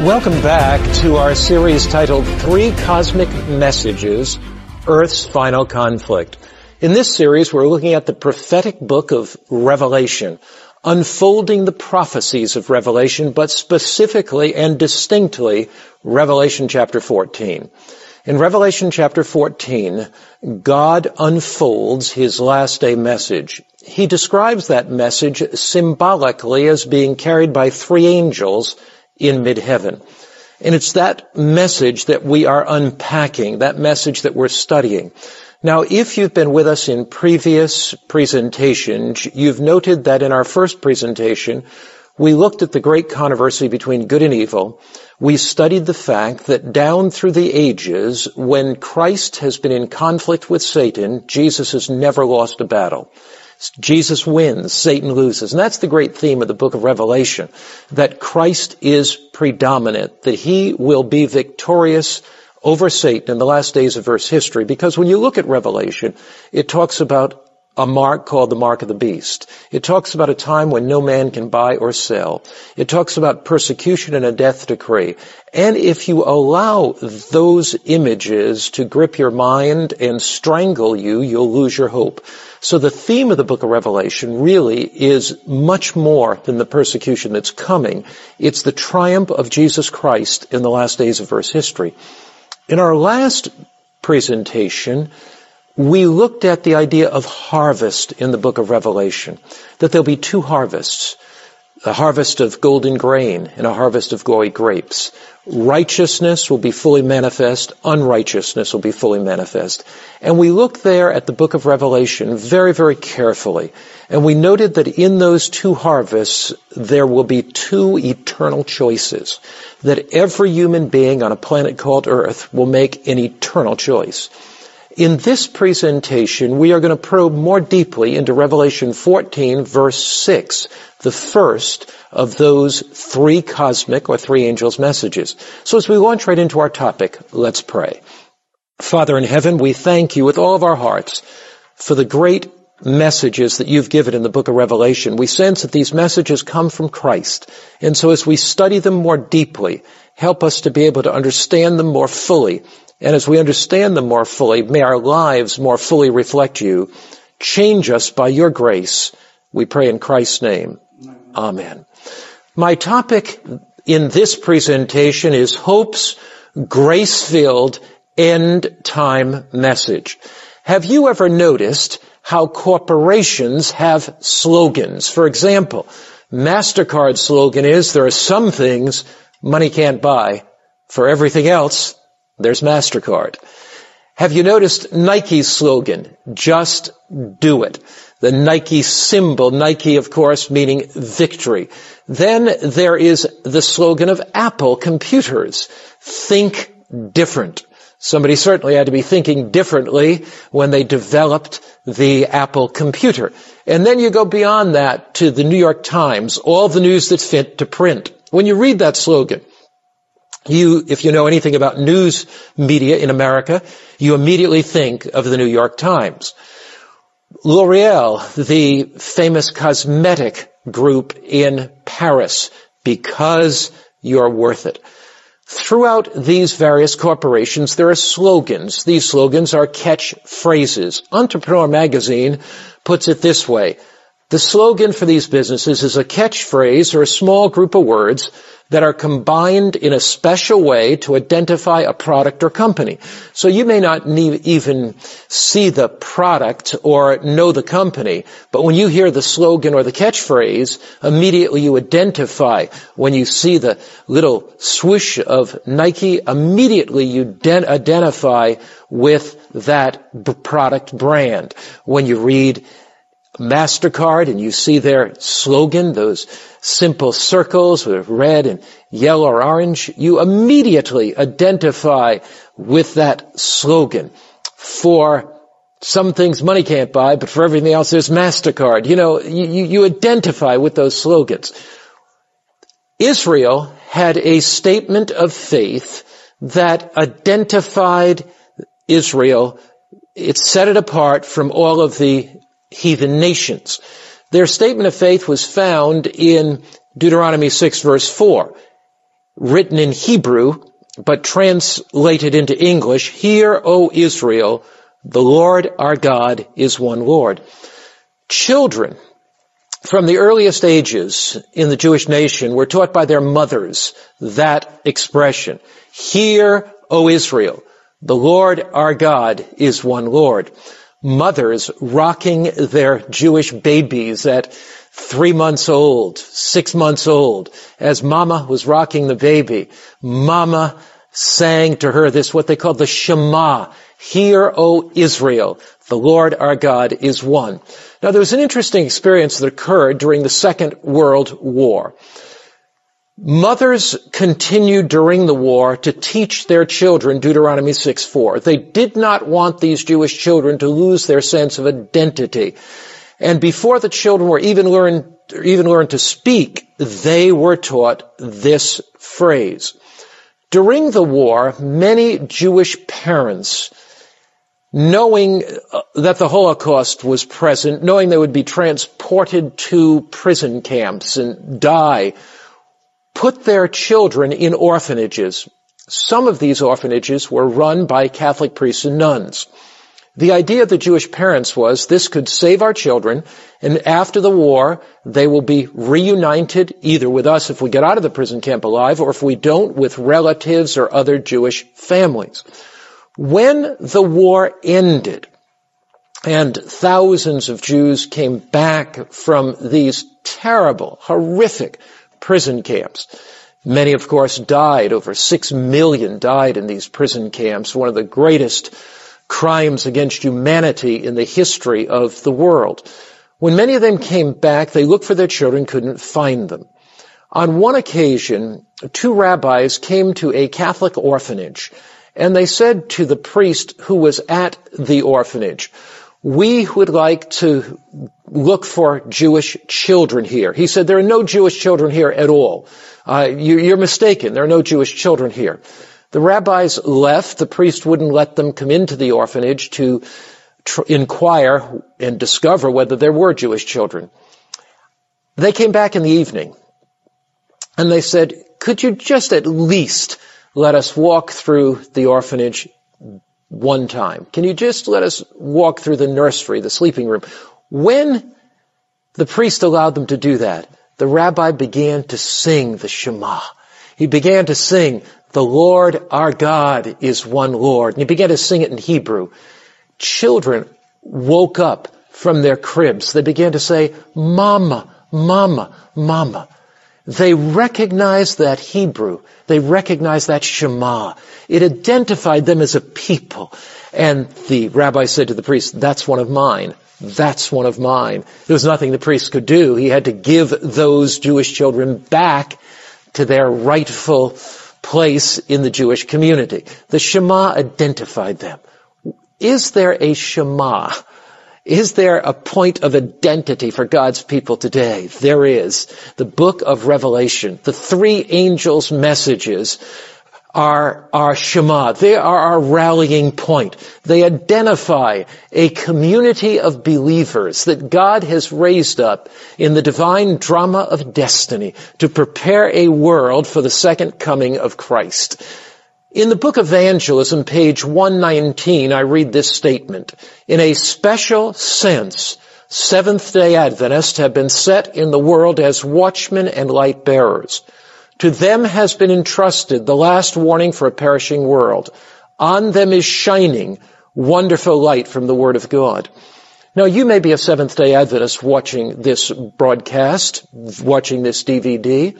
Welcome back to our series titled Three Cosmic Messages, Earth's Final Conflict. In this series, we're looking at the prophetic book of Revelation, unfolding the prophecies of Revelation, but specifically and distinctly Revelation chapter 14. In Revelation chapter 14, God unfolds his last day message. He describes that message symbolically as being carried by three angels in mid-heaven. And it's that message that we are unpacking, that message that we're studying. Now, if you've been with us in previous presentations, you've noted that in our first presentation, we looked at the great controversy between good and evil. We studied the fact that down through the ages, when Christ has been in conflict with Satan, Jesus has never lost a battle. Jesus wins, Satan loses. And that's the great theme of the book of Revelation, that Christ is predominant, that he will be victorious over Satan in the last days of Earth's history. Because when you look at Revelation, it talks about a mark called the mark of the beast. It talks about a time when no man can buy or sell. It talks about persecution and a death decree. And if you allow those images to grip your mind and strangle you, you'll lose your hope. So the theme of the book of Revelation really is much more than the persecution that's coming. It's the triumph of Jesus Christ in the last days of Earth's history. In our last presentation, we looked at the idea of harvest in the book of Revelation, that there'll be two harvests, a harvest of golden grain and a harvest of gory grapes. Righteousness will be fully manifest, unrighteousness will be fully manifest. And we look there at the book of Revelation very, very carefully. And we noted that in those two harvests, there will be two eternal choices. That every human being on a planet called Earth will make an eternal choice. In this presentation, we are going to probe more deeply into Revelation 14 verse 6, the first of those three cosmic or three angels messages. So as we launch right into our topic, let's pray. Father in heaven, we thank you with all of our hearts for the great messages that you've given in the book of Revelation. We sense that these messages come from Christ. And so as we study them more deeply, help us to be able to understand them more fully and as we understand them more fully, may our lives more fully reflect you. Change us by your grace. We pray in Christ's name. Amen. My topic in this presentation is Hope's grace-filled end time message. Have you ever noticed how corporations have slogans? For example, MasterCard's slogan is, there are some things money can't buy. For everything else, there's MasterCard. Have you noticed Nike's slogan? Just do it. The Nike symbol, Nike of course meaning victory. Then there is the slogan of Apple computers. Think different. Somebody certainly had to be thinking differently when they developed the Apple computer. And then you go beyond that to the New York Times, all the news that's fit to print. When you read that slogan, you, if you know anything about news media in America, you immediately think of the New York Times. L'Oreal, the famous cosmetic group in Paris, because you're worth it. Throughout these various corporations, there are slogans. These slogans are catch phrases. Entrepreneur magazine puts it this way. The slogan for these businesses is a catchphrase or a small group of words that are combined in a special way to identify a product or company. So you may not even see the product or know the company, but when you hear the slogan or the catchphrase, immediately you identify. When you see the little swoosh of Nike, immediately you identify with that product brand. When you read MasterCard and you see their slogan, those simple circles with red and yellow or orange, you immediately identify with that slogan. For some things money can't buy, but for everything else there's MasterCard. You know, you, you identify with those slogans. Israel had a statement of faith that identified Israel. It set it apart from all of the heathen nations. Their statement of faith was found in Deuteronomy 6 verse 4. written in Hebrew, but translated into English, Hear, O Israel, the Lord our God is one Lord. Children, from the earliest ages in the Jewish nation, were taught by their mothers that expression. Hear, O Israel, the Lord our God is one Lord. Mothers rocking their Jewish babies at three months old, six months old, as mama was rocking the baby, mama sang to her this, what they call the Shema. Hear, O Israel, the Lord our God is one. Now there was an interesting experience that occurred during the Second World War. Mothers continued during the war to teach their children Deuteronomy 6:4. They did not want these Jewish children to lose their sense of identity. And before the children were even learned, even learned to speak, they were taught this phrase. During the war, many Jewish parents, knowing uh, that the Holocaust was present, knowing they would be transported to prison camps and die, put their children in orphanages. Some of these orphanages were run by Catholic priests and nuns. The idea of the Jewish parents was this could save our children, and after the war, they will be reunited either with us if we get out of the prison camp alive, or if we don't, with relatives or other Jewish families. When the war ended, and thousands of Jews came back from these terrible, horrific prison camps, Many, of course, died. Over six million died in these prison camps. One of the greatest crimes against humanity in the history of the world. When many of them came back, they looked for their children, couldn't find them. On one occasion, two rabbis came to a Catholic orphanage and they said to the priest who was at the orphanage, we would like to look for Jewish children here. He said, there are no Jewish children here at all. Uh, you, are mistaken. There are no Jewish children here. The rabbis left. The priest wouldn't let them come into the orphanage to tr- inquire and discover whether there were Jewish children. They came back in the evening and they said, could you just at least let us walk through the orphanage one time? Can you just let us walk through the nursery, the sleeping room? When the priest allowed them to do that, the rabbi began to sing the Shema. He began to sing, the Lord our God is one Lord. And he began to sing it in Hebrew. Children woke up from their cribs. They began to say, Mama, Mama, Mama. They recognized that Hebrew. They recognized that Shema. It identified them as a people. And the rabbi said to the priest, that's one of mine. That's one of mine. There was nothing the priest could do. He had to give those Jewish children back to their rightful place in the Jewish community. The Shema identified them. Is there a Shema? Is there a point of identity for God's people today? There is. The book of Revelation, the three angels' messages are our Shema. They are our rallying point. They identify a community of believers that God has raised up in the divine drama of destiny to prepare a world for the second coming of Christ. In the book Evangelism, page 119, I read this statement. In a special sense, Seventh-day Adventists have been set in the world as watchmen and light bearers. To them has been entrusted the last warning for a perishing world. On them is shining wonderful light from the Word of God. Now you may be a Seventh day Adventist watching this broadcast, watching this DVD,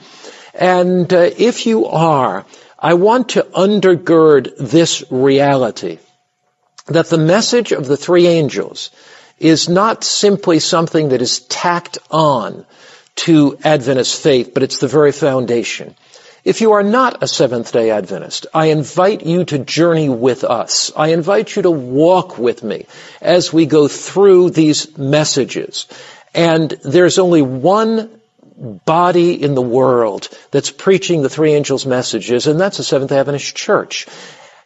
and uh, if you are, I want to undergird this reality that the message of the three angels is not simply something that is tacked on to Adventist faith, but it's the very foundation. If you are not a Seventh day Adventist, I invite you to journey with us. I invite you to walk with me as we go through these messages. And there's only one body in the world that's preaching the three angels' messages, and that's the Seventh Adventist Church.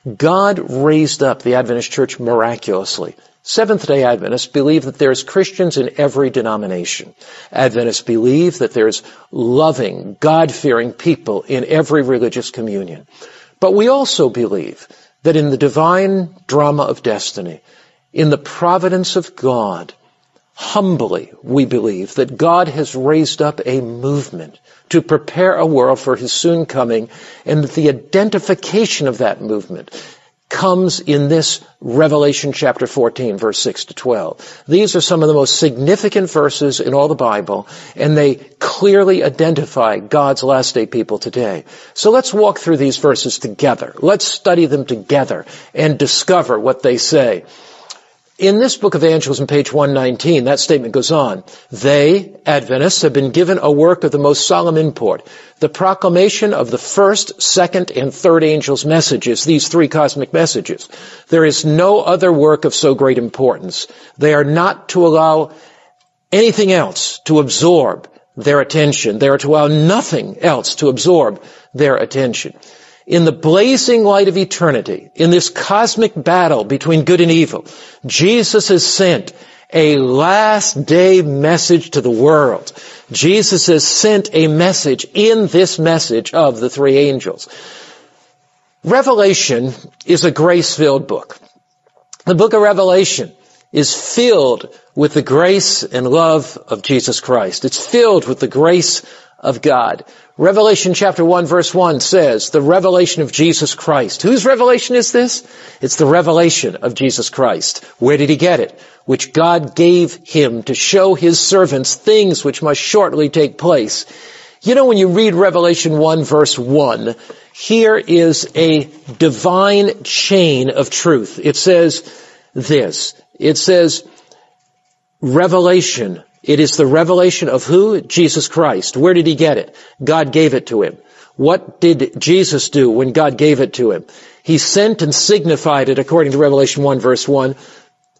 God raised up the Adventist Church miraculously. Seventh-day Adventists believe that there's Christians in every denomination. Adventists believe that there's loving, God-fearing people in every religious communion. But we also believe that in the divine drama of destiny, in the providence of God, humbly we believe that God has raised up a movement to prepare a world for his soon coming and that the identification of that movement comes in this Revelation chapter 14 verse 6 to 12. These are some of the most significant verses in all the Bible and they clearly identify God's last day people today. So let's walk through these verses together. Let's study them together and discover what they say. In this book of Evangelism, page 119, that statement goes on. They, Adventists, have been given a work of the most solemn import. The proclamation of the first, second, and third angels' messages, these three cosmic messages. There is no other work of so great importance. They are not to allow anything else to absorb their attention. They are to allow nothing else to absorb their attention in the blazing light of eternity, in this cosmic battle between good and evil, Jesus has sent a last day message to the world. Jesus has sent a message in this message of the three angels. Revelation is a grace-filled book. The book of Revelation is filled with the grace and love of Jesus Christ. It's filled with the grace of God. Revelation chapter 1 verse 1 says, the revelation of Jesus Christ. Whose revelation is this? It's the revelation of Jesus Christ. Where did he get it? Which God gave him to show his servants things which must shortly take place. You know, when you read Revelation 1 verse 1, here is a divine chain of truth. It says this. It says, revelation it is the revelation of who? Jesus Christ. Where did he get it? God gave it to him. What did Jesus do when God gave it to him? He sent and signified it according to Revelation 1 verse 1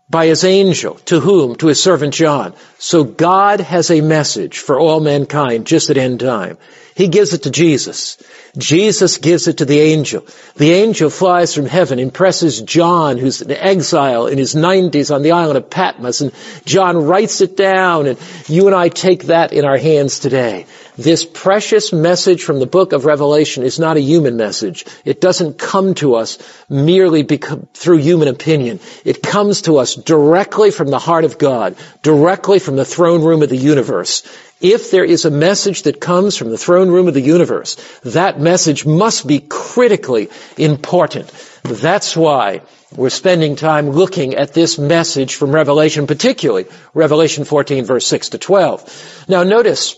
by his angel. To whom? To his servant John. So God has a message for all mankind just at end time. He gives it to Jesus. Jesus gives it to the angel. The angel flies from heaven, impresses John, who's in exile in his 90s on the island of Patmos, and John writes it down, and you and I take that in our hands today. This precious message from the book of Revelation is not a human message. It doesn't come to us merely through human opinion. It comes to us directly from the heart of God, directly from the throne room of the universe. If there is a message that comes from the throne room of the universe, that message must be critically important. That's why we're spending time looking at this message from Revelation, particularly Revelation 14 verse 6 to 12. Now notice,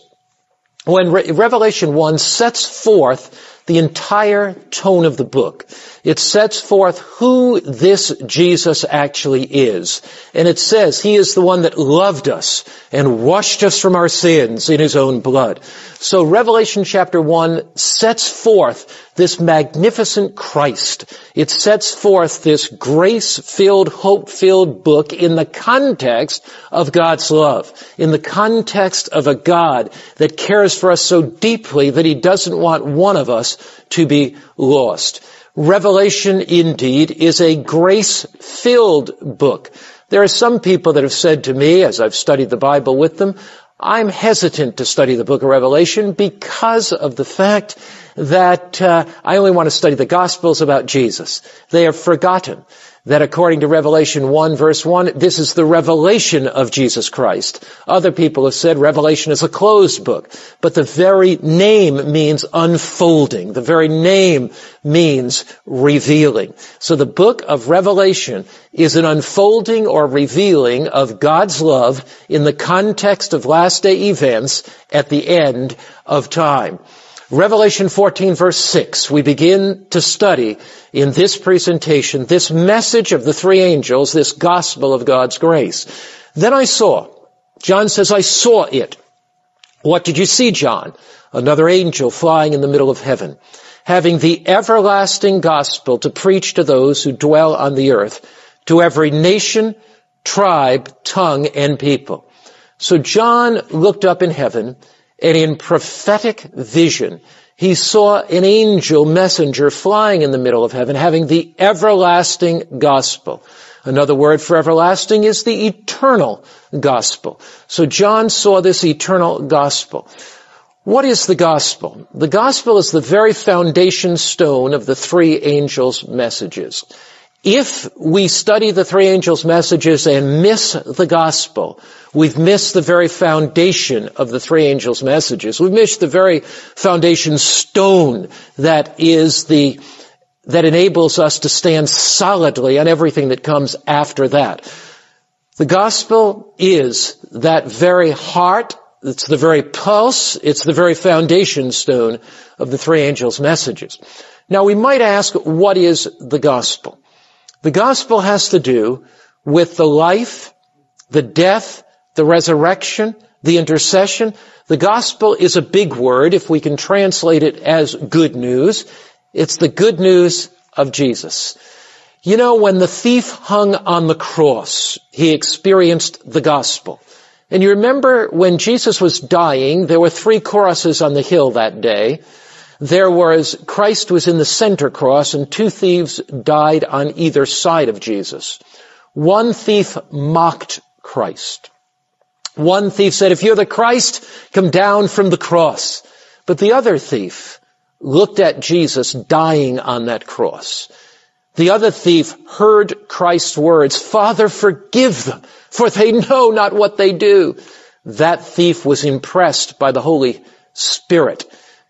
when Re- Revelation 1 sets forth the entire tone of the book. It sets forth who this Jesus actually is. And it says he is the one that loved us and washed us from our sins in his own blood. So Revelation chapter 1 sets forth this magnificent Christ. It sets forth this grace-filled, hope-filled book in the context of God's love, in the context of a God that cares for us so deeply that he doesn't want one of us to be lost. Revelation indeed is a grace-filled book. There are some people that have said to me, as I've studied the Bible with them, I'm hesitant to study the book of Revelation because of the fact that uh, I only want to study the Gospels about Jesus. They have forgotten that according to Revelation 1 verse 1, this is the revelation of Jesus Christ. Other people have said Revelation is a closed book, but the very name means unfolding. The very name means revealing. So the book of Revelation is an unfolding or revealing of God's love in the context of last day events at the end of time. Revelation 14 verse 6, we begin to study in this presentation this message of the three angels, this gospel of God's grace. Then I saw, John says, I saw it. What did you see, John? Another angel flying in the middle of heaven, having the everlasting gospel to preach to those who dwell on the earth, to every nation, tribe, tongue, and people. So John looked up in heaven and in prophetic vision, he saw an angel messenger flying in the middle of heaven having the everlasting gospel. Another word for everlasting is the eternal gospel. So John saw this eternal gospel. What is the gospel? The gospel is the very foundation stone of the three angels' messages. If we study the three angels' messages and miss the gospel, we've missed the very foundation of the three angels' messages. We've missed the very foundation stone that is the, that enables us to stand solidly on everything that comes after that. The gospel is that very heart it's the very pulse, it's the very foundation stone of the three angels' messages. Now we might ask, what is the gospel? The gospel has to do with the life, the death, the resurrection, the intercession. The gospel is a big word if we can translate it as good news. It's the good news of Jesus. You know, when the thief hung on the cross, he experienced the gospel. And you remember when Jesus was dying, there were three crosses on the hill that day. There was, Christ was in the center cross and two thieves died on either side of Jesus. One thief mocked Christ. One thief said, if you're the Christ, come down from the cross. But the other thief looked at Jesus dying on that cross. The other thief heard Christ's words, Father, forgive them, for they know not what they do. That thief was impressed by the Holy Spirit.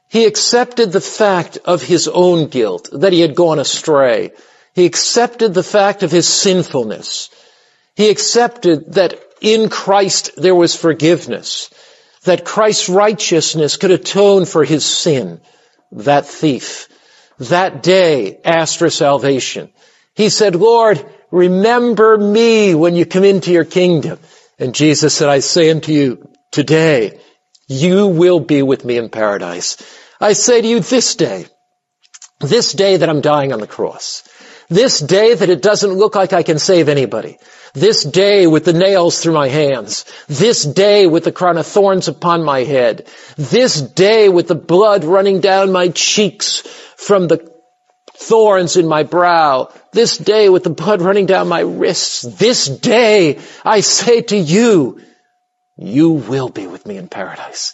He accepted the fact of his own guilt, that he had gone astray. He accepted the fact of his sinfulness. He accepted that in Christ there was forgiveness, that Christ's righteousness could atone for his sin. That thief, that day asked for salvation. He said, Lord, remember me when you come into your kingdom. And Jesus said, I say unto you, today, you will be with me in paradise. I say to you this day, this day that I'm dying on the cross, this day that it doesn't look like I can save anybody, this day with the nails through my hands, this day with the crown of thorns upon my head, this day with the blood running down my cheeks from the thorns in my brow, this day with the blood running down my wrists, this day I say to you, you will be with me in paradise.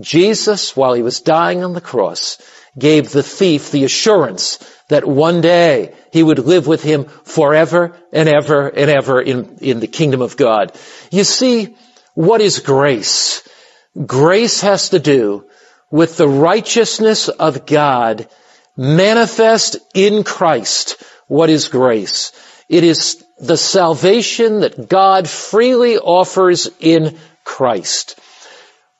Jesus, while he was dying on the cross, gave the thief the assurance that one day he would live with him forever and ever and ever in, in the kingdom of God. You see, what is grace? Grace has to do with the righteousness of God manifest in Christ. What is grace? It is the salvation that God freely offers in Christ.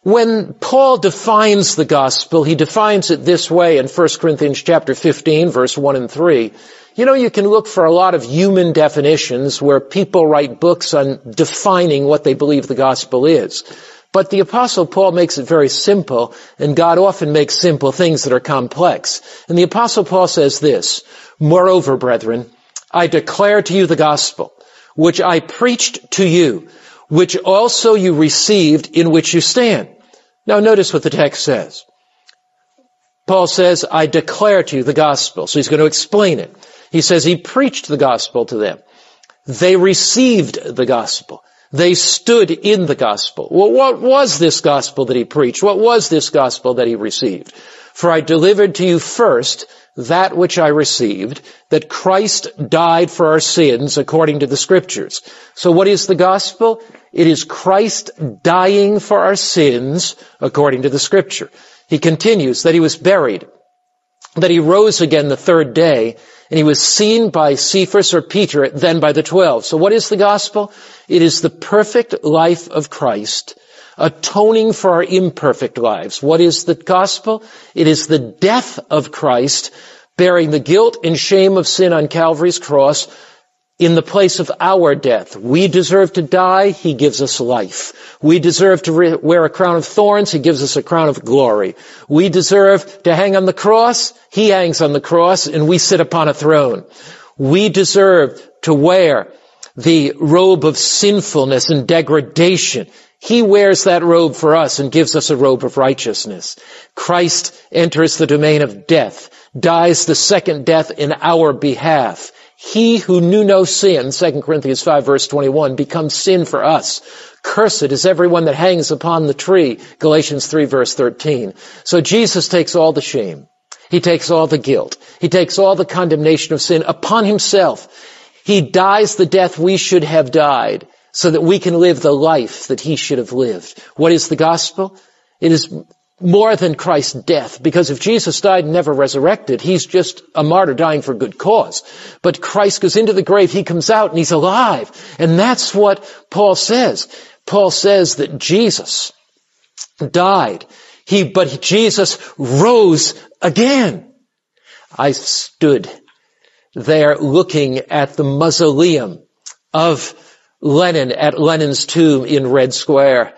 When Paul defines the gospel, he defines it this way in 1 Corinthians chapter 15 verse 1 and 3. You know, you can look for a lot of human definitions where people write books on defining what they believe the gospel is. But the apostle Paul makes it very simple, and God often makes simple things that are complex. And the apostle Paul says this, Moreover, brethren, I declare to you the gospel, which I preached to you, which also you received in which you stand. Now notice what the text says. Paul says, I declare to you the gospel. So he's going to explain it. He says he preached the gospel to them. They received the gospel. They stood in the gospel. Well, what was this gospel that he preached? What was this gospel that he received? For I delivered to you first that which I received, that Christ died for our sins according to the scriptures. So what is the gospel? It is Christ dying for our sins according to the scripture. He continues that he was buried, that he rose again the third day, and he was seen by Cephas or Peter, then by the twelve. So what is the gospel? It is the perfect life of Christ, atoning for our imperfect lives. What is the gospel? It is the death of Christ, bearing the guilt and shame of sin on Calvary's cross, in the place of our death. We deserve to die, He gives us life. We deserve to re- wear a crown of thorns, He gives us a crown of glory. We deserve to hang on the cross, He hangs on the cross, and we sit upon a throne. We deserve to wear the robe of sinfulness and degradation. He wears that robe for us and gives us a robe of righteousness. Christ enters the domain of death, dies the second death in our behalf. He who knew no sin, 2 Corinthians 5 verse 21, becomes sin for us. Cursed is everyone that hangs upon the tree, Galatians 3 verse 13. So Jesus takes all the shame. He takes all the guilt. He takes all the condemnation of sin upon himself. He dies the death we should have died so that we can live the life that he should have lived. What is the gospel? It is more than Christ's death, because if Jesus died and never resurrected, he's just a martyr dying for good cause. But Christ goes into the grave, he comes out and he's alive. And that's what Paul says. Paul says that Jesus died. He, but Jesus rose again. I stood there looking at the mausoleum of Lenin at Lenin's tomb in Red Square.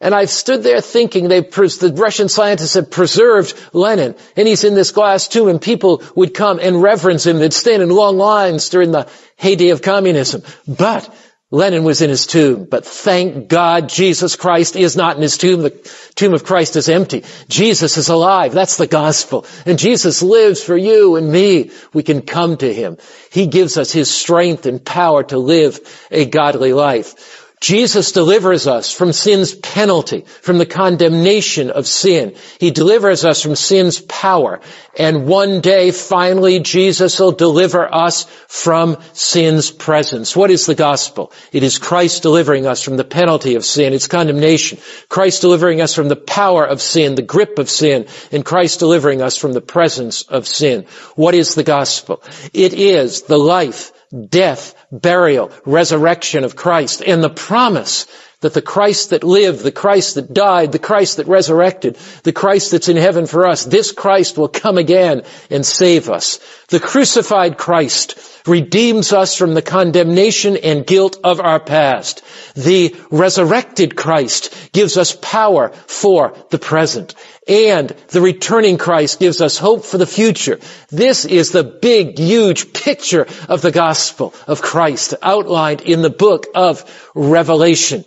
And I've stood there thinking they, the Russian scientists have preserved Lenin, and he's in this glass tomb, and people would come and reverence him. They'd stand in long lines during the heyday of communism. But Lenin was in his tomb, but thank God Jesus Christ is not in his tomb. The tomb of Christ is empty. Jesus is alive. That's the gospel. And Jesus lives for you and me. We can come to him. He gives us his strength and power to live a godly life. Jesus delivers us from sin's penalty, from the condemnation of sin. He delivers us from sin's power. And one day, finally, Jesus will deliver us from sin's presence. What is the gospel? It is Christ delivering us from the penalty of sin, its condemnation. Christ delivering us from the power of sin, the grip of sin, and Christ delivering us from the presence of sin. What is the gospel? It is the life, death, burial, resurrection of Christ, and the promise that the Christ that lived, the Christ that died, the Christ that resurrected, the Christ that's in heaven for us, this Christ will come again and save us. The crucified Christ redeems us from the condemnation and guilt of our past. The resurrected Christ gives us power for the present. And the returning Christ gives us hope for the future. This is the big, huge picture of the gospel of Christ outlined in the book of Revelation.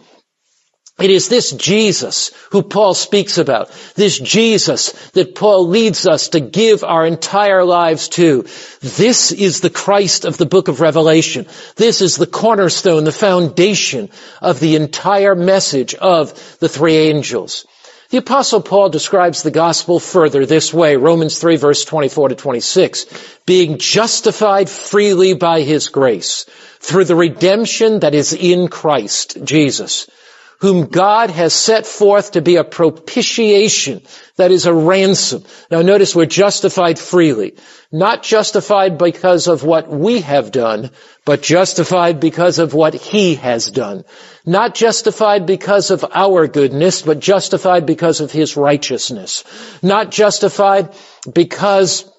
It is this Jesus who Paul speaks about. This Jesus that Paul leads us to give our entire lives to. This is the Christ of the book of Revelation. This is the cornerstone, the foundation of the entire message of the three angels. The apostle Paul describes the gospel further this way, Romans 3 verse 24 to 26, being justified freely by his grace through the redemption that is in Christ Jesus whom God has set forth to be a propitiation, that is a ransom. Now notice we're justified freely. Not justified because of what we have done, but justified because of what He has done. Not justified because of our goodness, but justified because of His righteousness. Not justified because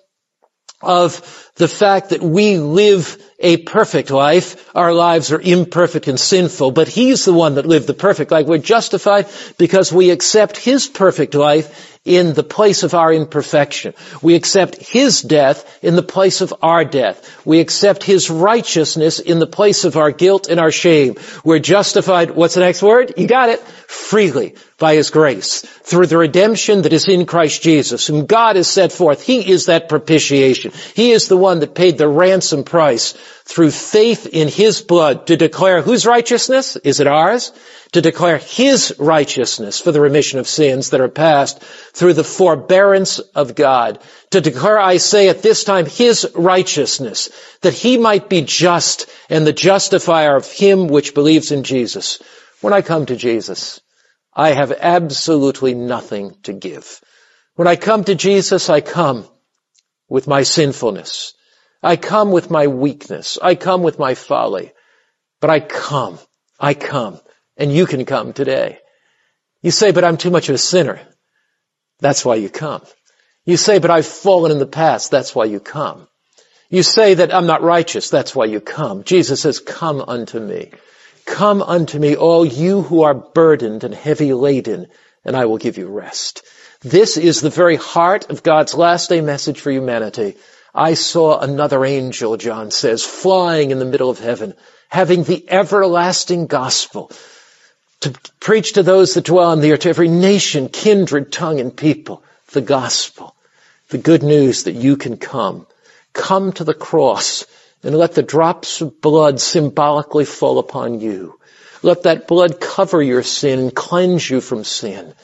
of the fact that we live a perfect life. Our lives are imperfect and sinful, but He's the one that lived the perfect life. We're justified because we accept His perfect life in the place of our imperfection. We accept His death in the place of our death. We accept His righteousness in the place of our guilt and our shame. We're justified, what's the next word? You got it. Freely by His grace through the redemption that is in Christ Jesus, whom God has set forth. He is that propitiation. He is the one that paid the ransom price through faith in His blood to declare whose righteousness? Is it ours? To declare His righteousness for the remission of sins that are past through the forbearance of God. To declare, I say at this time, His righteousness, that He might be just and the justifier of him which believes in Jesus. When I come to Jesus, I have absolutely nothing to give. When I come to Jesus, I come with my sinfulness. I come with my weakness. I come with my folly. But I come. I come. And you can come today. You say, but I'm too much of a sinner. That's why you come. You say, but I've fallen in the past. That's why you come. You say that I'm not righteous. That's why you come. Jesus says, come unto me. Come unto me, all you who are burdened and heavy laden, and I will give you rest. This is the very heart of God's last day message for humanity. I saw another angel, John says, flying in the middle of heaven, having the everlasting gospel to preach to those that dwell on the earth, to every nation, kindred, tongue, and people, the gospel, the good news that you can come. Come to the cross and let the drops of blood symbolically fall upon you. Let that blood cover your sin and cleanse you from sin,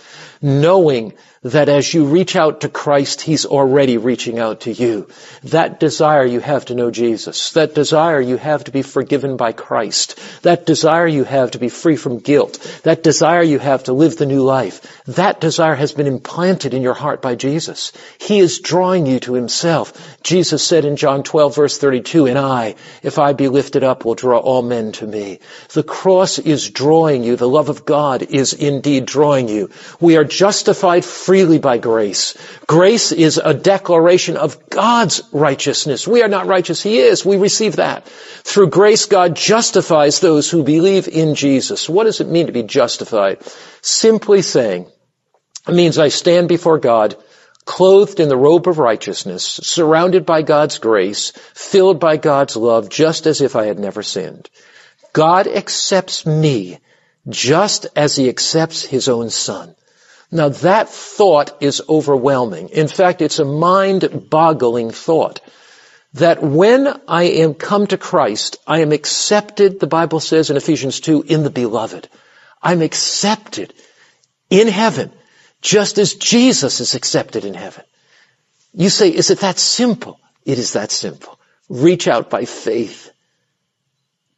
knowing that as you reach out to Christ, He's already reaching out to you. That desire you have to know Jesus, that desire you have to be forgiven by Christ, that desire you have to be free from guilt, that desire you have to live the new life, that desire has been implanted in your heart by Jesus. He is drawing you to Himself. Jesus said in John 12 verse 32, and I, if I be lifted up, will draw all men to me. The cross is drawing you. The love of God is indeed drawing you. We are justified freely by grace. Grace is a declaration of God's righteousness. We are not righteous. He is. We receive that. Through grace, God justifies those who believe in Jesus. What does it mean to be justified? Simply saying, it means I stand before God clothed in the robe of righteousness, surrounded by God's grace, filled by God's love, just as if I had never sinned. God accepts me just as he accepts his own son. Now that thought is overwhelming. In fact, it's a mind-boggling thought. That when I am come to Christ, I am accepted, the Bible says in Ephesians 2, in the beloved. I'm accepted in heaven, just as Jesus is accepted in heaven. You say, is it that simple? It is that simple. Reach out by faith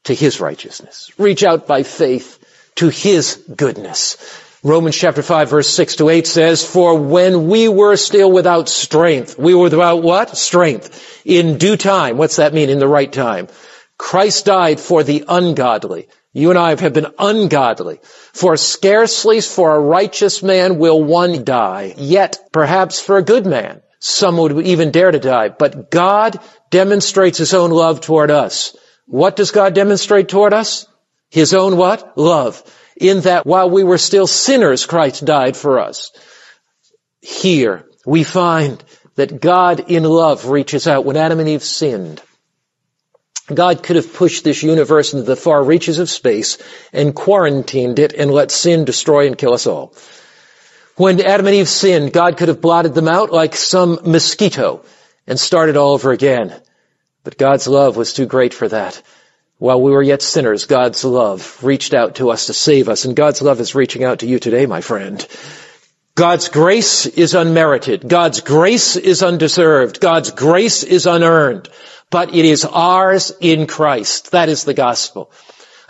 to His righteousness. Reach out by faith to His goodness. Romans chapter 5 verse 6 to 8 says, For when we were still without strength, we were without what? Strength. In due time. What's that mean? In the right time. Christ died for the ungodly. You and I have been ungodly. For scarcely for a righteous man will one die. Yet, perhaps for a good man, some would even dare to die. But God demonstrates His own love toward us. What does God demonstrate toward us? His own what? Love in that while we were still sinners, Christ died for us. Here, we find that God in love reaches out. When Adam and Eve sinned, God could have pushed this universe into the far reaches of space and quarantined it and let sin destroy and kill us all. When Adam and Eve sinned, God could have blotted them out like some mosquito and started all over again. But God's love was too great for that. While we were yet sinners, God's love reached out to us to save us, and God's love is reaching out to you today, my friend. God's grace is unmerited. God's grace is undeserved. God's grace is unearned. But it is ours in Christ. That is the gospel.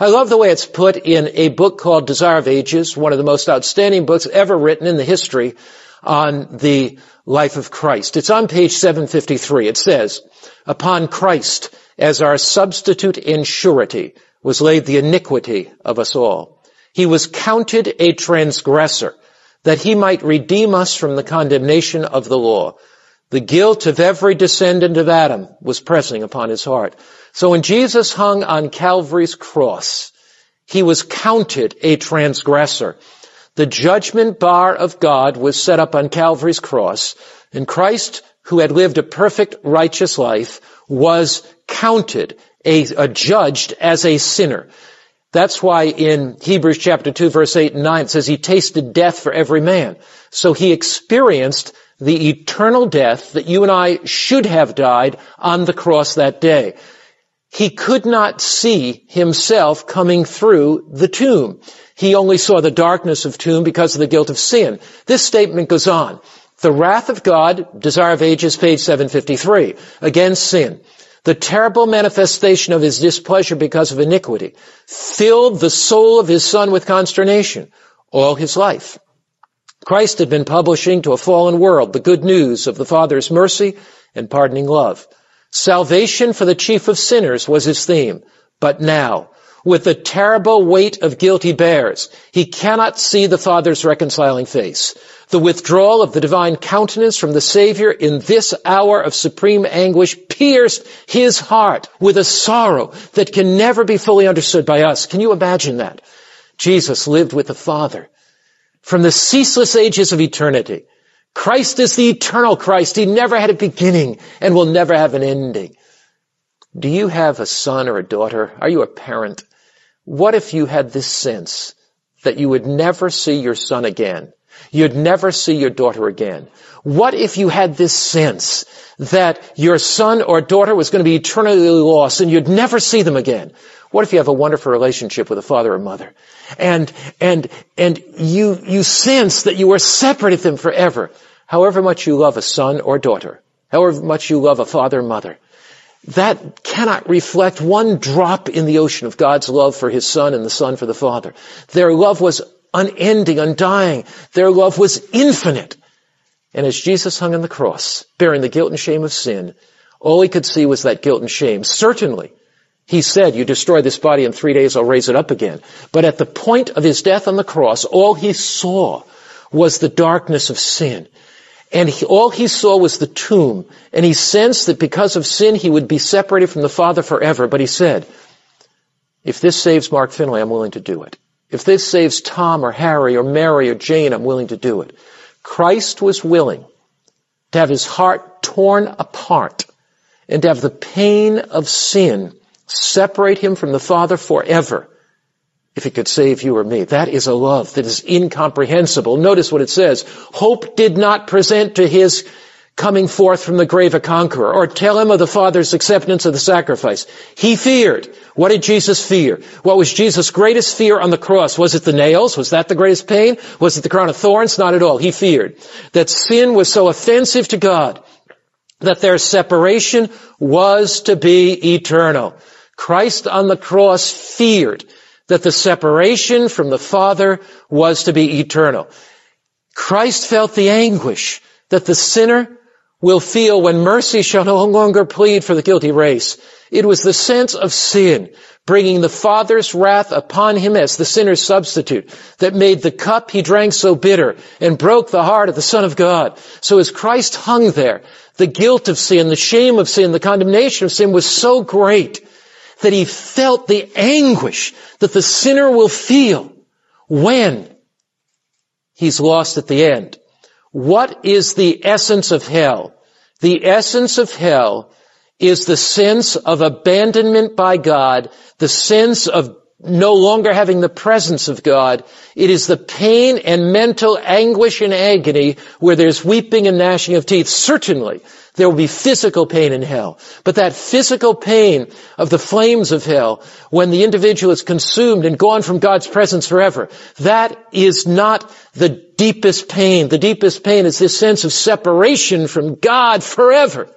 I love the way it's put in a book called Desire of Ages, one of the most outstanding books ever written in the history on the life of Christ. It's on page 753. It says, upon Christ, as our substitute in surety was laid the iniquity of us all. He was counted a transgressor that he might redeem us from the condemnation of the law. The guilt of every descendant of Adam was pressing upon his heart. So when Jesus hung on Calvary's cross, he was counted a transgressor. The judgment bar of God was set up on Calvary's cross, and Christ, who had lived a perfect righteous life, was counted, a, a judged as a sinner. That's why in Hebrews chapter 2 verse 8 and 9 it says he tasted death for every man. So he experienced the eternal death that you and I should have died on the cross that day. He could not see himself coming through the tomb. He only saw the darkness of tomb because of the guilt of sin. This statement goes on. The wrath of God, Desire of Ages, page 753, against sin the terrible manifestation of his displeasure because of iniquity filled the soul of his son with consternation all his life. Christ had been publishing to a fallen world the good news of the Father's mercy and pardoning love. Salvation for the chief of sinners was his theme. But now, with the terrible weight of guilt he bears, he cannot see the Father's reconciling face. The withdrawal of the divine countenance from the Savior in this hour of supreme anguish pierced his heart with a sorrow that can never be fully understood by us. Can you imagine that? Jesus lived with the Father from the ceaseless ages of eternity. Christ is the eternal Christ. He never had a beginning and will never have an ending. Do you have a son or a daughter? Are you a parent? What if you had this sense that you would never see your son again? you'd never see your daughter again? What if you had this sense that your son or daughter was going to be eternally lost and you'd never see them again? What if you have a wonderful relationship with a father or mother and, and, and you, you sense that you are separated from them forever? However much you love a son or daughter, however much you love a father or mother, that cannot reflect one drop in the ocean of God's love for his son and the son for the father. Their love was unending, undying. Their love was infinite. And as Jesus hung on the cross, bearing the guilt and shame of sin, all he could see was that guilt and shame. Certainly, he said, you destroy this body in three days, I'll raise it up again. But at the point of his death on the cross, all he saw was the darkness of sin. And he, all he saw was the tomb. And he sensed that because of sin, he would be separated from the Father forever. But he said, if this saves Mark Finley, I'm willing to do it. If this saves Tom or Harry or Mary or Jane, I'm willing to do it. Christ was willing to have his heart torn apart and to have the pain of sin separate him from the Father forever if it could save you or me. That is a love that is incomprehensible. Notice what it says. Hope did not present to his coming forth from the grave a conqueror or tell him of the Father's acceptance of the sacrifice. He feared. What did Jesus fear? What was Jesus' greatest fear on the cross? Was it the nails? Was that the greatest pain? Was it the crown of thorns? Not at all. He feared that sin was so offensive to God that their separation was to be eternal. Christ on the cross feared that the separation from the Father was to be eternal. Christ felt the anguish that the sinner will feel when mercy shall no longer plead for the guilty race. It was the sense of sin, bringing the Father's wrath upon him as the sinner's substitute, that made the cup he drank so bitter and broke the heart of the Son of God. So as Christ hung there, the guilt of sin, the shame of sin, the condemnation of sin was so great that he felt the anguish that the sinner will feel when he's lost at the end. What is the essence of hell? The essence of hell is the sense of abandonment by God, the sense of no longer having the presence of God. It is the pain and mental anguish and agony where there's weeping and gnashing of teeth. Certainly, there will be physical pain in hell. But that physical pain of the flames of hell, when the individual is consumed and gone from God's presence forever, that is not the deepest pain. The deepest pain is this sense of separation from God forever.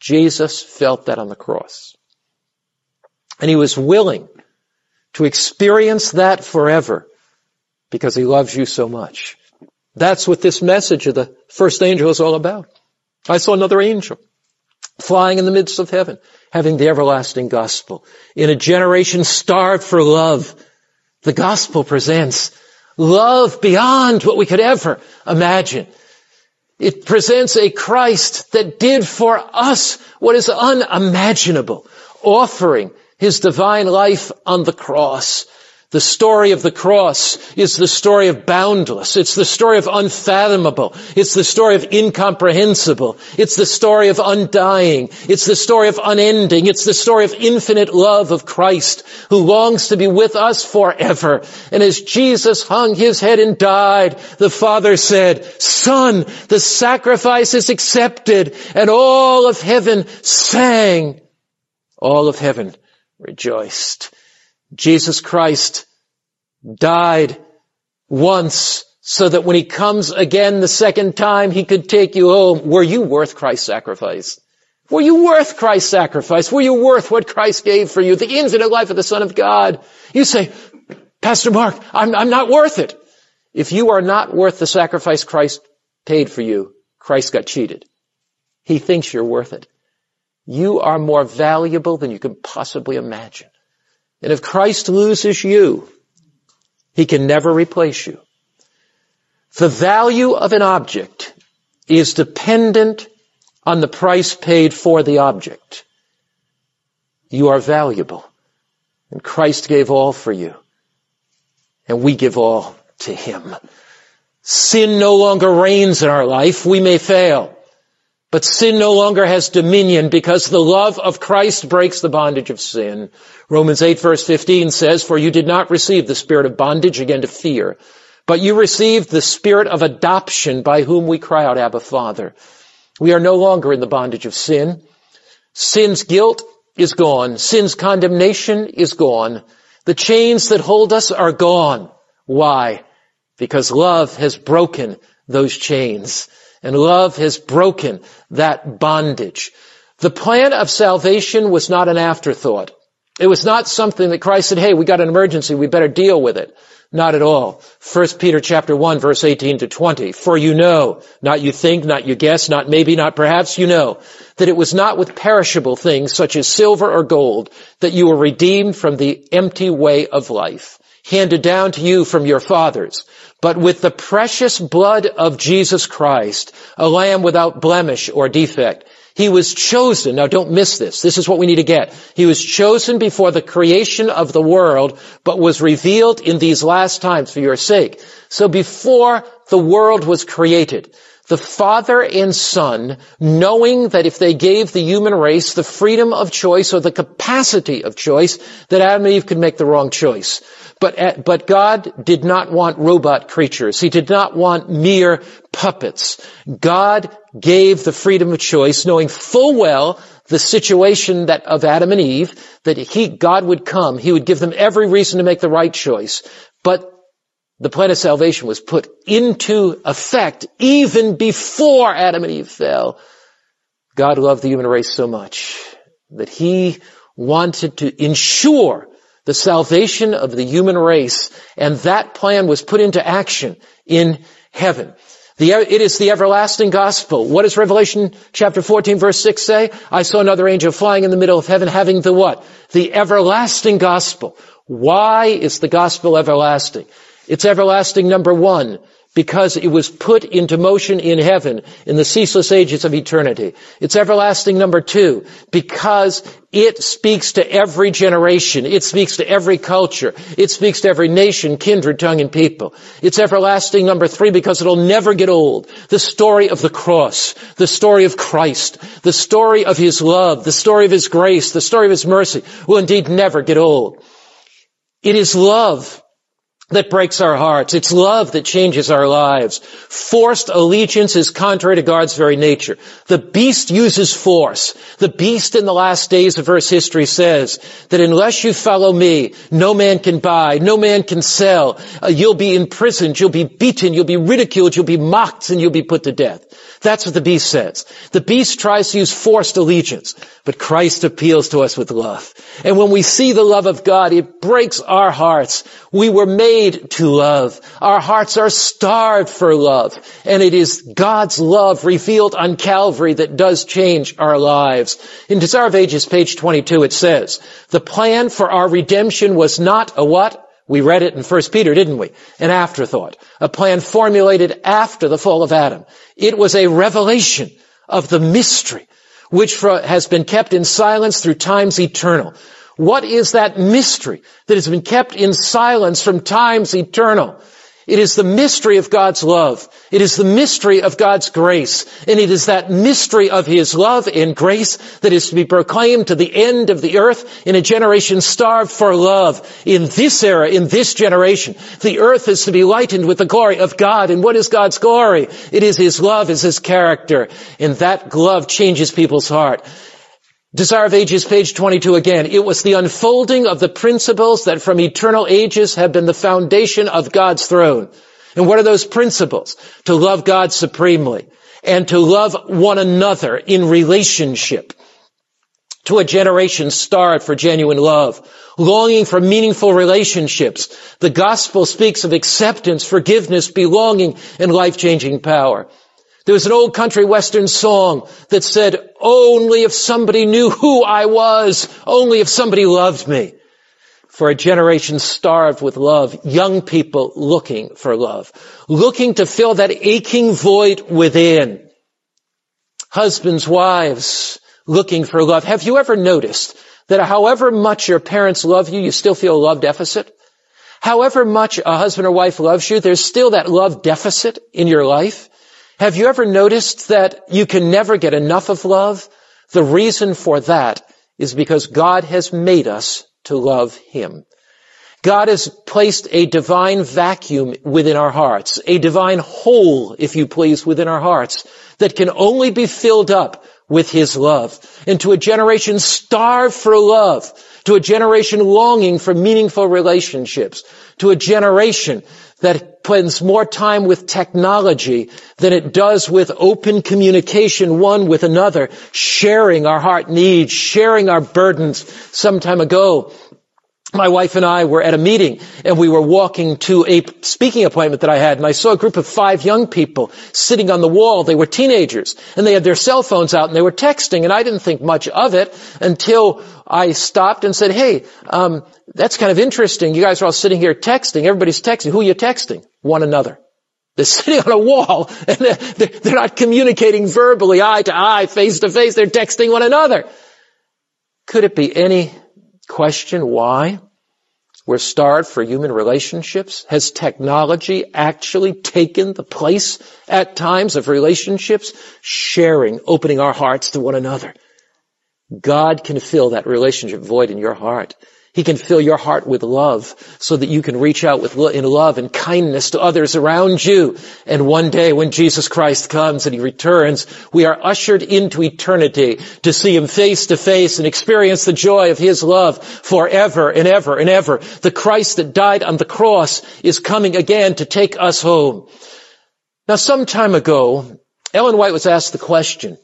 Jesus felt that on the cross. And he was willing to experience that forever because he loves you so much. That's what this message of the first angel is all about. I saw another angel flying in the midst of heaven, having the everlasting gospel. In a generation starved for love, the gospel presents love beyond what we could ever imagine. It presents a Christ that did for us what is unimaginable, offering his divine life on the cross the story of the cross is the story of boundless. It's the story of unfathomable. It's the story of incomprehensible. It's the story of undying. It's the story of unending. It's the story of infinite love of Christ who longs to be with us forever. And as Jesus hung his head and died, the Father said, Son, the sacrifice is accepted. And all of heaven sang. All of heaven rejoiced. Jesus Christ died once so that when he comes again the second time, he could take you home. Were you worth Christ's sacrifice? Were you worth Christ's sacrifice? Were you worth what Christ gave for you? The infinite life of the Son of God. You say, Pastor Mark, I'm, I'm not worth it. If you are not worth the sacrifice Christ paid for you, Christ got cheated. He thinks you're worth it. You are more valuable than you can possibly imagine. And if Christ loses you, he can never replace you. The value of an object is dependent on the price paid for the object. You are valuable. And Christ gave all for you. And we give all to Him. Sin no longer reigns in our life. We may fail. But sin no longer has dominion because the love of Christ breaks the bondage of sin. Romans 8 verse 15 says, For you did not receive the spirit of bondage again to fear, But you received the spirit of adoption by whom we cry out, Abba Father. We are no longer in the bondage of sin. Sin's guilt is gone. Sin's condemnation is gone. The chains that hold us are gone. Why? Because love has broken those chains. And love has broken that bondage. The plan of salvation was not an afterthought. It was not something that Christ said, hey, we got an emergency, we better deal with it. Not at all. 1 Peter chapter 1 verse 18 to 20. For you know, not you think, not you guess, not maybe, not perhaps, you know, that it was not with perishable things such as silver or gold that you were redeemed from the empty way of life, handed down to you from your fathers, but with the precious blood of Jesus Christ, a lamb without blemish or defect. He was chosen. Now don't miss this. This is what we need to get. He was chosen before the creation of the world, but was revealed in these last times for your sake. So before the world was created, the father and son, knowing that if they gave the human race the freedom of choice or the capacity of choice, that Adam and Eve could make the wrong choice. But, uh, but God did not want robot creatures. He did not want mere puppets. God gave the freedom of choice, knowing full well the situation that of Adam and Eve, that he, God would come, He would give them every reason to make the right choice. But the plan of salvation was put into effect even before Adam and Eve fell. God loved the human race so much that He wanted to ensure the salvation of the human race, and that plan was put into action in heaven. The, it is the everlasting gospel. What does Revelation chapter 14 verse 6 say? I saw another angel flying in the middle of heaven having the what? The everlasting gospel. Why is the gospel everlasting? It's everlasting number one because it was put into motion in heaven in the ceaseless ages of eternity. It's everlasting number two, because it speaks to every generation. It speaks to every culture. It speaks to every nation, kindred, tongue, and people. It's everlasting number three because it'll never get old. The story of the cross, the story of Christ, the story of His love, the story of His grace, the story of His mercy will indeed never get old. It is love that breaks our hearts. It's love that changes our lives. Forced allegiance is contrary to God's very nature. The beast uses force. The beast in the last days of Earth's history says that unless you follow me, no man can buy, no man can sell. Uh, you'll be imprisoned, you'll be beaten, you'll be ridiculed, you'll be mocked, and you'll be put to death. That's what the beast says. The beast tries to use forced allegiance, but Christ appeals to us with love. And when we see the love of God, it breaks our hearts. We were made to love. Our hearts are starved for love. And it is God's love revealed on Calvary that does change our lives. In Desire of Ages, page 22, it says, the plan for our redemption was not a what? We read it in 1 Peter, didn't we? An afterthought. A plan formulated after the fall of Adam. It was a revelation of the mystery which has been kept in silence through times eternal. What is that mystery that has been kept in silence from times eternal? It is the mystery of God's love. It is the mystery of God's grace. And it is that mystery of His love and grace that is to be proclaimed to the end of the earth in a generation starved for love. In this era, in this generation, the earth is to be lightened with the glory of God. And what is God's glory? It is His love, is His character. And that love changes people's heart. Desire of Ages, page 22 again. It was the unfolding of the principles that from eternal ages have been the foundation of God's throne. And what are those principles? To love God supremely and to love one another in relationship to a generation starved for genuine love, longing for meaningful relationships. The gospel speaks of acceptance, forgiveness, belonging, and life-changing power. There was an old country western song that said, only if somebody knew who I was, only if somebody loved me. For a generation starved with love, young people looking for love, looking to fill that aching void within. Husbands, wives, looking for love. Have you ever noticed that however much your parents love you, you still feel a love deficit? However much a husband or wife loves you, there's still that love deficit in your life. Have you ever noticed that you can never get enough of love? The reason for that is because God has made us to love Him. God has placed a divine vacuum within our hearts, a divine hole, if you please, within our hearts that can only be filled up with His love. And to a generation starved for love, to a generation longing for meaningful relationships, to a generation that spends more time with technology than it does with open communication one with another, sharing our heart needs, sharing our burdens. Some time ago, my wife and I were at a meeting and we were walking to a speaking appointment that I had and I saw a group of five young people sitting on the wall. They were teenagers and they had their cell phones out and they were texting and I didn't think much of it until I stopped and said, hey, um, that's kind of interesting. You guys are all sitting here texting. Everybody's texting. Who are you texting? One another. They're sitting on a wall and they're not communicating verbally, eye to eye, face to face. They're texting one another. Could it be any question why? We're starved for human relationships. Has technology actually taken the place at times of relationships? Sharing, opening our hearts to one another. God can fill that relationship void in your heart. He can fill your heart with love so that you can reach out with in love and kindness to others around you. And one day when Jesus Christ comes and He returns, we are ushered into eternity to see Him face to face and experience the joy of His love forever and ever and ever. The Christ that died on the cross is coming again to take us home. Now some time ago, Ellen White was asked the question,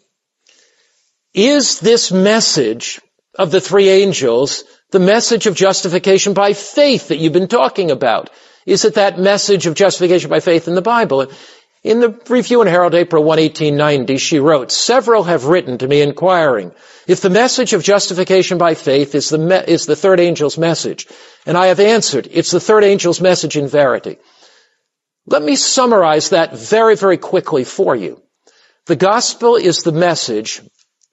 is this message of the three angels the message of justification by faith that you've been talking about. Is it that message of justification by faith in the Bible? In the Review and Herald, April 1, 1890, she wrote, Several have written to me inquiring if the message of justification by faith is the, me- is the third angel's message. And I have answered, it's the third angel's message in verity. Let me summarize that very, very quickly for you. The gospel is the message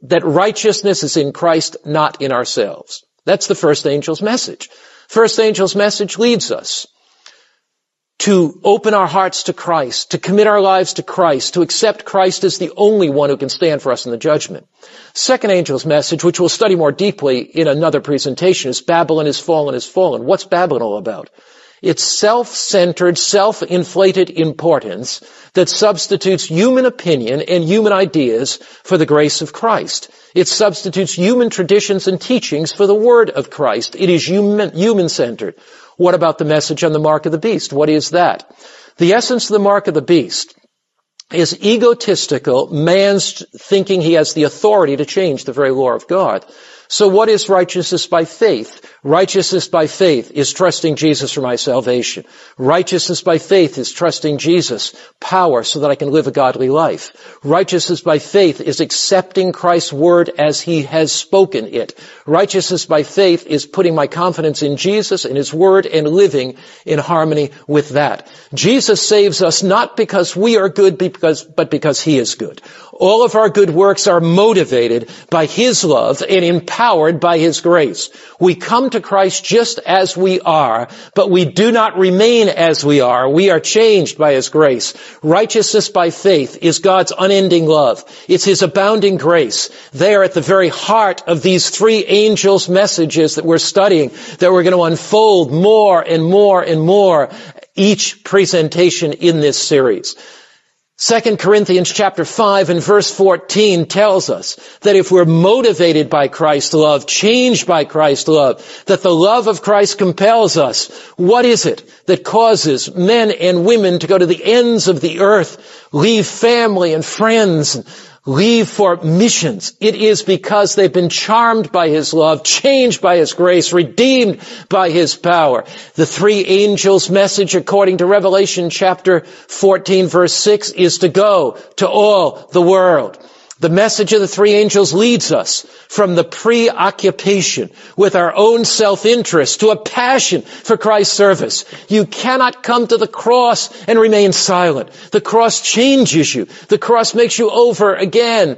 that righteousness is in Christ, not in ourselves. That's the first angel's message. First angel's message leads us to open our hearts to Christ, to commit our lives to Christ, to accept Christ as the only one who can stand for us in the judgment. Second angel's message, which we'll study more deeply in another presentation, is Babylon is fallen is fallen. What's Babylon all about? It's self-centered, self-inflated importance that substitutes human opinion and human ideas for the grace of Christ. It substitutes human traditions and teachings for the word of Christ. It is human, human-centered. What about the message on the mark of the beast? What is that? The essence of the mark of the beast is egotistical, man's thinking he has the authority to change the very law of God. So what is righteousness by faith? Righteousness by faith is trusting Jesus for my salvation. Righteousness by faith is trusting Jesus' power so that I can live a godly life. Righteousness by faith is accepting Christ's word as he has spoken it. Righteousness by faith is putting my confidence in Jesus and his word and living in harmony with that. Jesus saves us not because we are good because, but because he is good. All of our good works are motivated by his love and empowered by his grace. We come to Christ just as we are, but we do not remain as we are. We are changed by His grace. Righteousness by faith is God's unending love. It's His abounding grace. They are at the very heart of these three angels' messages that we're studying, that we're going to unfold more and more and more each presentation in this series. 2 Corinthians chapter 5 and verse 14 tells us that if we're motivated by Christ's love, changed by Christ's love, that the love of Christ compels us. What is it that causes men and women to go to the ends of the earth, leave family and friends, leave for missions. It is because they've been charmed by His love, changed by His grace, redeemed by His power. The three angels message according to Revelation chapter 14 verse 6 is to go to all the world. The message of the three angels leads us from the preoccupation with our own self-interest to a passion for Christ's service. You cannot come to the cross and remain silent. The cross changes you. The cross makes you over again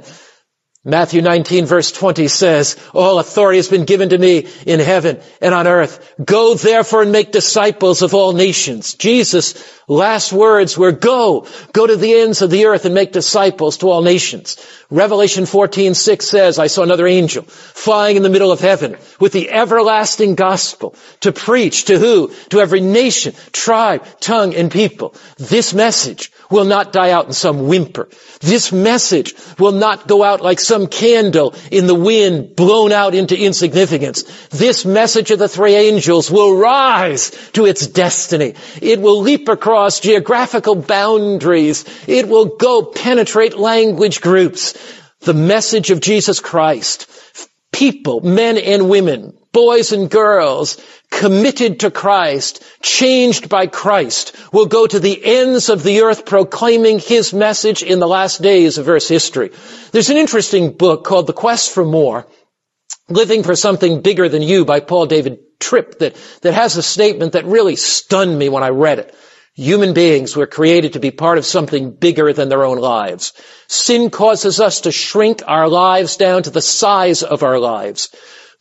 Matthew 19 verse 20 says, all authority has been given to me in heaven and on earth. Go therefore and make disciples of all nations. Jesus' last words were go, go to the ends of the earth and make disciples to all nations. Revelation 14, 6 says, I saw another angel flying in the middle of heaven with the everlasting gospel to preach to who? To every nation, tribe, tongue, and people. This message will not die out in some whimper. This message will not go out like some candle in the wind blown out into insignificance. This message of the three angels will rise to its destiny. It will leap across geographical boundaries. It will go penetrate language groups. The message of Jesus Christ. People, men and women, boys and girls, committed to Christ, changed by Christ, will go to the ends of the earth proclaiming His message in the last days of Earth's history. There's an interesting book called The Quest for More, Living for Something Bigger Than You by Paul David Tripp that, that has a statement that really stunned me when I read it. Human beings were created to be part of something bigger than their own lives. Sin causes us to shrink our lives down to the size of our lives.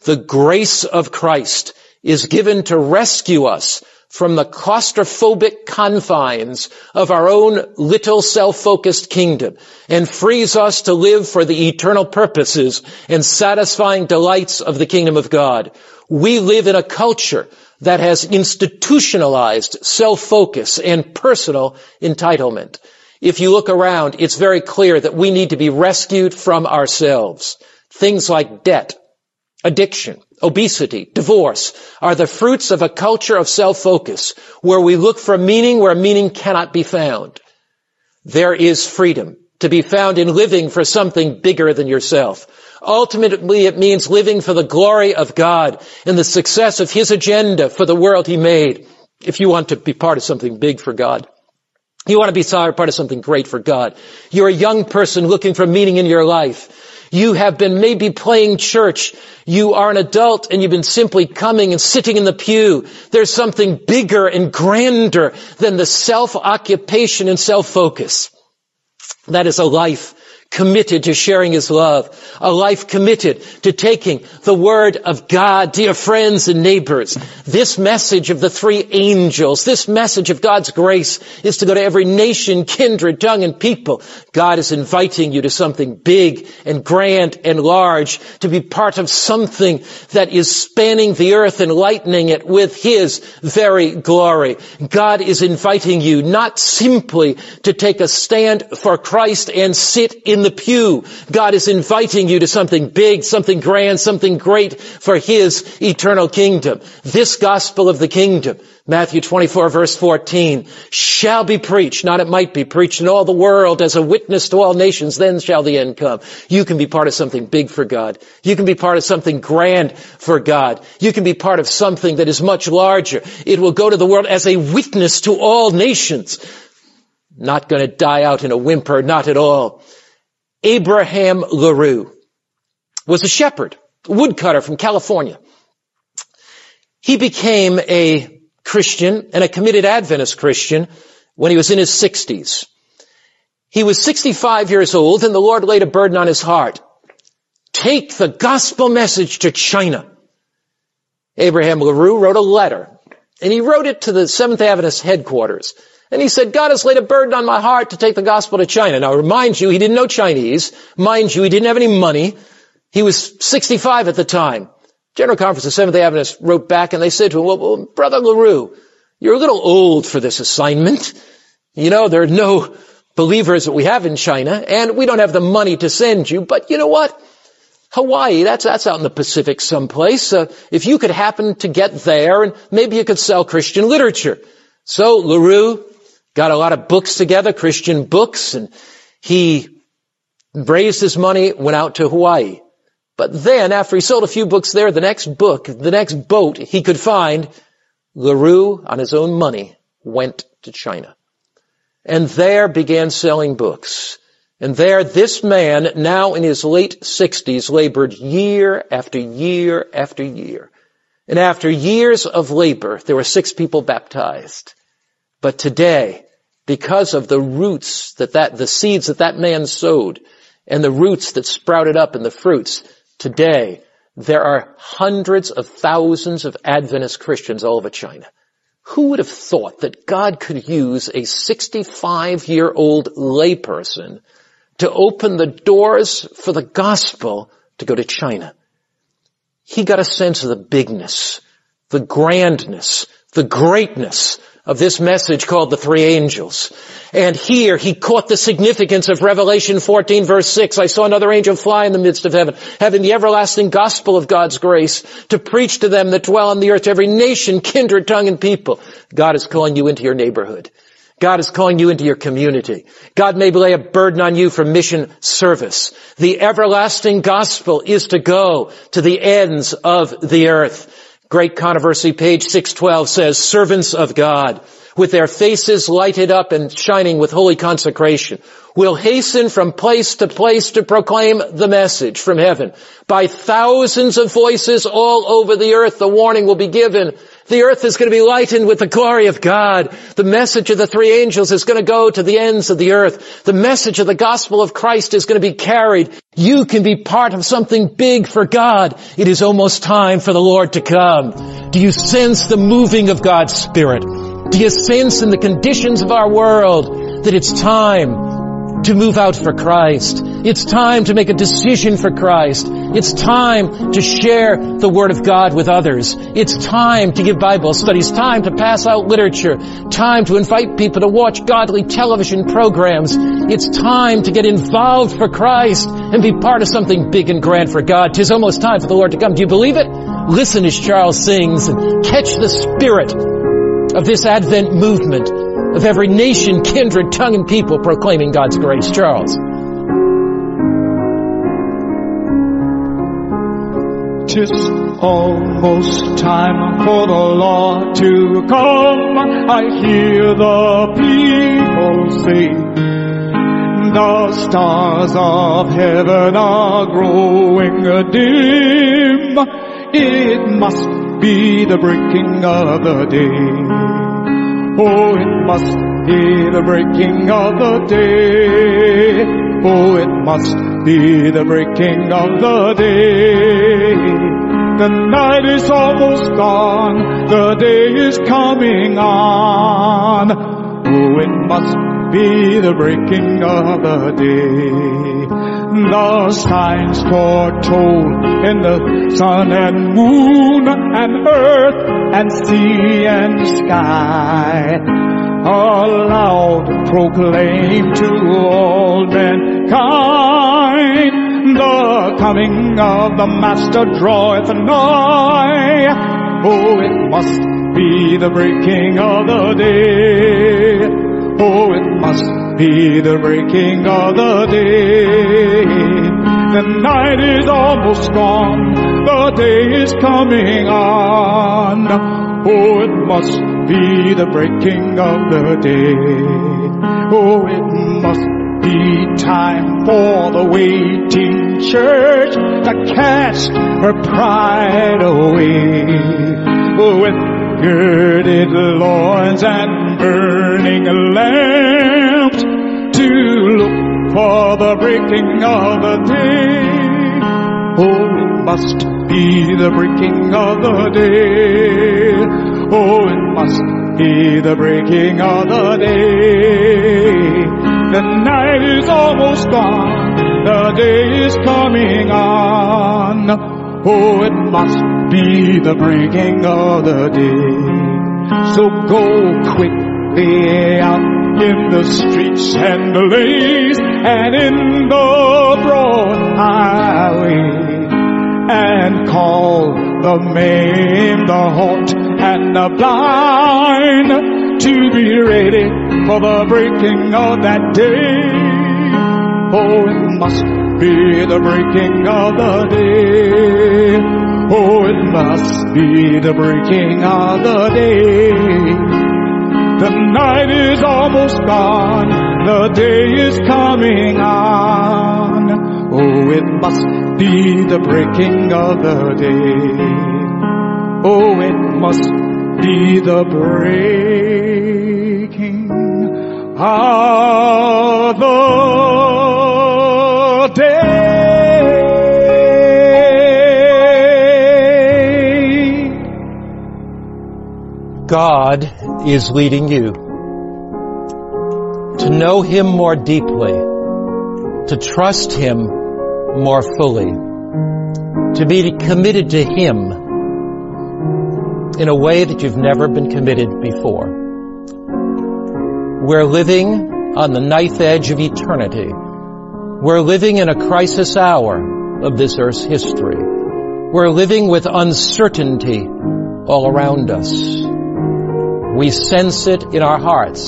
The grace of Christ is given to rescue us from the claustrophobic confines of our own little self-focused kingdom and frees us to live for the eternal purposes and satisfying delights of the kingdom of God. We live in a culture that has institutionalized self-focus and personal entitlement. If you look around, it's very clear that we need to be rescued from ourselves. Things like debt, addiction, obesity, divorce are the fruits of a culture of self-focus where we look for meaning where meaning cannot be found. There is freedom to be found in living for something bigger than yourself. Ultimately, it means living for the glory of God and the success of His agenda for the world He made. If you want to be part of something big for God, you want to be part of something great for God. You're a young person looking for meaning in your life. You have been maybe playing church. You are an adult and you've been simply coming and sitting in the pew. There's something bigger and grander than the self-occupation and self-focus. That is a life committed to sharing His love, a life committed to taking the Word of God, dear friends and neighbors. This message of the three angels, this message of God's grace is to go to every nation, kindred, tongue, and people. God is inviting you to something big and grand and large, to be part of something that is spanning the earth and lightening it with His very glory. God is inviting you not simply to take a stand for Christ and sit in in the pew. God is inviting you to something big, something grand, something great for His eternal kingdom. This gospel of the kingdom, Matthew 24 verse 14, shall be preached, not it might be preached in all the world as a witness to all nations, then shall the end come. You can be part of something big for God. You can be part of something grand for God. You can be part of something that is much larger. It will go to the world as a witness to all nations. Not going to die out in a whimper, not at all. Abraham LaRue was a shepherd, woodcutter from California. He became a Christian and a committed Adventist Christian when he was in his 60s. He was 65 years old and the Lord laid a burden on his heart. Take the gospel message to China. Abraham LaRue wrote a letter and he wrote it to the Seventh Adventist headquarters. And he said, God has laid a burden on my heart to take the gospel to China. Now remind you, he didn't know Chinese. Mind you, he didn't have any money. He was 65 at the time. General Conference of Seventh-day Adventists wrote back and they said to him, well, well, Brother LaRue, you're a little old for this assignment. You know, there are no believers that we have in China and we don't have the money to send you, but you know what? Hawaii, that's, that's out in the Pacific someplace. Uh, if you could happen to get there and maybe you could sell Christian literature. So LaRue got a lot of books together, Christian books, and he raised his money, went out to Hawaii. But then, after he sold a few books there, the next book, the next boat he could find, LaRue, on his own money, went to China. And there began selling books. And there this man, now in his late sixties, labored year after year after year. And after years of labor, there were six people baptized. But today, because of the roots that that, the seeds that that man sowed, and the roots that sprouted up and the fruits. Today, there are hundreds of thousands of Adventist Christians all over China. Who would have thought that God could use a 65 year old layperson to open the doors for the gospel to go to China? He got a sense of the bigness, the grandness, the greatness of this message called the three angels. And here he caught the significance of Revelation 14 verse 6. I saw another angel fly in the midst of heaven, having the everlasting gospel of God's grace to preach to them that dwell on the earth, every nation, kindred, tongue, and people. God is calling you into your neighborhood. God is calling you into your community. God may lay a burden on you for mission service. The everlasting gospel is to go to the ends of the earth. Great Controversy, page 612 says, servants of God, with their faces lighted up and shining with holy consecration, will hasten from place to place to proclaim the message from heaven. By thousands of voices all over the earth, the warning will be given the earth is going to be lightened with the glory of God. The message of the three angels is going to go to the ends of the earth. The message of the gospel of Christ is going to be carried. You can be part of something big for God. It is almost time for the Lord to come. Do you sense the moving of God's Spirit? Do you sense in the conditions of our world that it's time to move out for Christ. It's time to make a decision for Christ. It's time to share the Word of God with others. It's time to give Bible studies, time to pass out literature, time to invite people to watch godly television programs. It's time to get involved for Christ and be part of something big and grand for God. Tis almost time for the Lord to come. Do you believe it? Listen as Charles sings and catch the spirit of this Advent movement of every nation, kindred, tongue, and people proclaiming God's grace. Charles. Tis almost time for the Lord to come. I hear the people say, the stars of heaven are growing dim. It must be the breaking of the day. Oh, it must be the breaking of the day. Oh, it must be the breaking of the day. The night is almost gone. The day is coming on. Oh, it must be the breaking of the day. The signs foretold in the sun and moon and earth and sea and sky aloud proclaim to all mankind the coming of the Master draweth nigh. Oh, it must be the breaking of the day. Oh, it must be the breaking of the day. The night is almost gone. The day is coming on. Oh, it must be the breaking of the day. Oh, it must be time for the waiting church to cast her pride away. Oh, with girded loins and burning lamps to look for the breaking of the day. Oh, it must be the breaking of the day. Oh, it must be the breaking of the day. The night is almost gone. The day is coming on. Oh, it must be the breaking of the day. So go quickly out in the streets and the lanes and in the broad highway and call the maimed, the halt, and the blind to be ready for the breaking of that day. Oh, it must be the breaking of the day. Oh, it must be the breaking of the day. The night is almost gone. The day is coming on. Oh, it must be the breaking of the day. Oh, it must be the breaking of the day. God is leading you to know Him more deeply, to trust Him more fully, to be committed to Him in a way that you've never been committed before. We're living on the knife edge of eternity. We're living in a crisis hour of this earth's history. We're living with uncertainty all around us. We sense it in our hearts.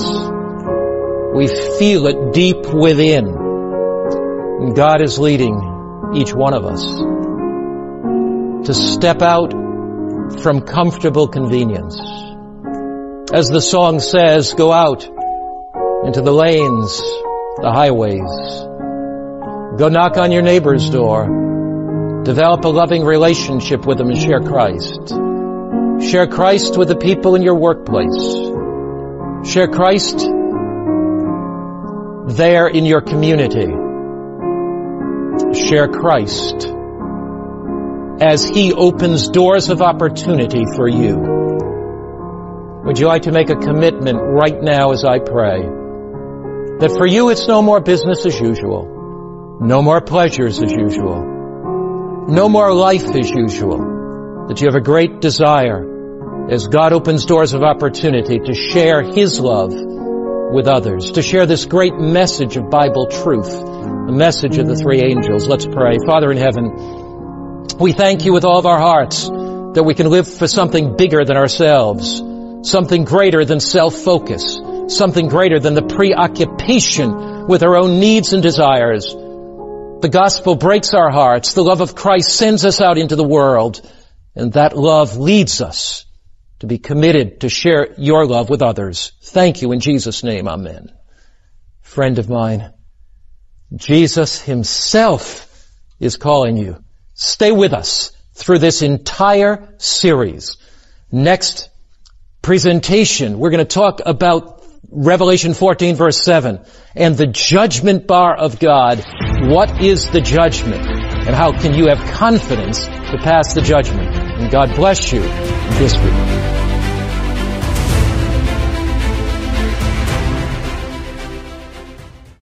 We feel it deep within. And God is leading each one of us to step out from comfortable convenience. As the song says, go out into the lanes, the highways. Go knock on your neighbor's door. Develop a loving relationship with them and share Christ. Share Christ with the people in your workplace. Share Christ there in your community. Share Christ as He opens doors of opportunity for you. Would you like to make a commitment right now as I pray? That for you it's no more business as usual. No more pleasures as usual. No more life as usual. That you have a great desire as God opens doors of opportunity to share His love with others, to share this great message of Bible truth, the message of the three angels. Let's pray. Father in heaven, we thank you with all of our hearts that we can live for something bigger than ourselves, something greater than self-focus, something greater than the preoccupation with our own needs and desires. The gospel breaks our hearts. The love of Christ sends us out into the world. And that love leads us to be committed to share your love with others. Thank you in Jesus' name. Amen. Friend of mine, Jesus himself is calling you Stay with us through this entire series. Next presentation, we're going to talk about Revelation 14 verse 7 and the judgment bar of God. What is the judgment? And how can you have confidence to pass the judgment? And God bless you this week.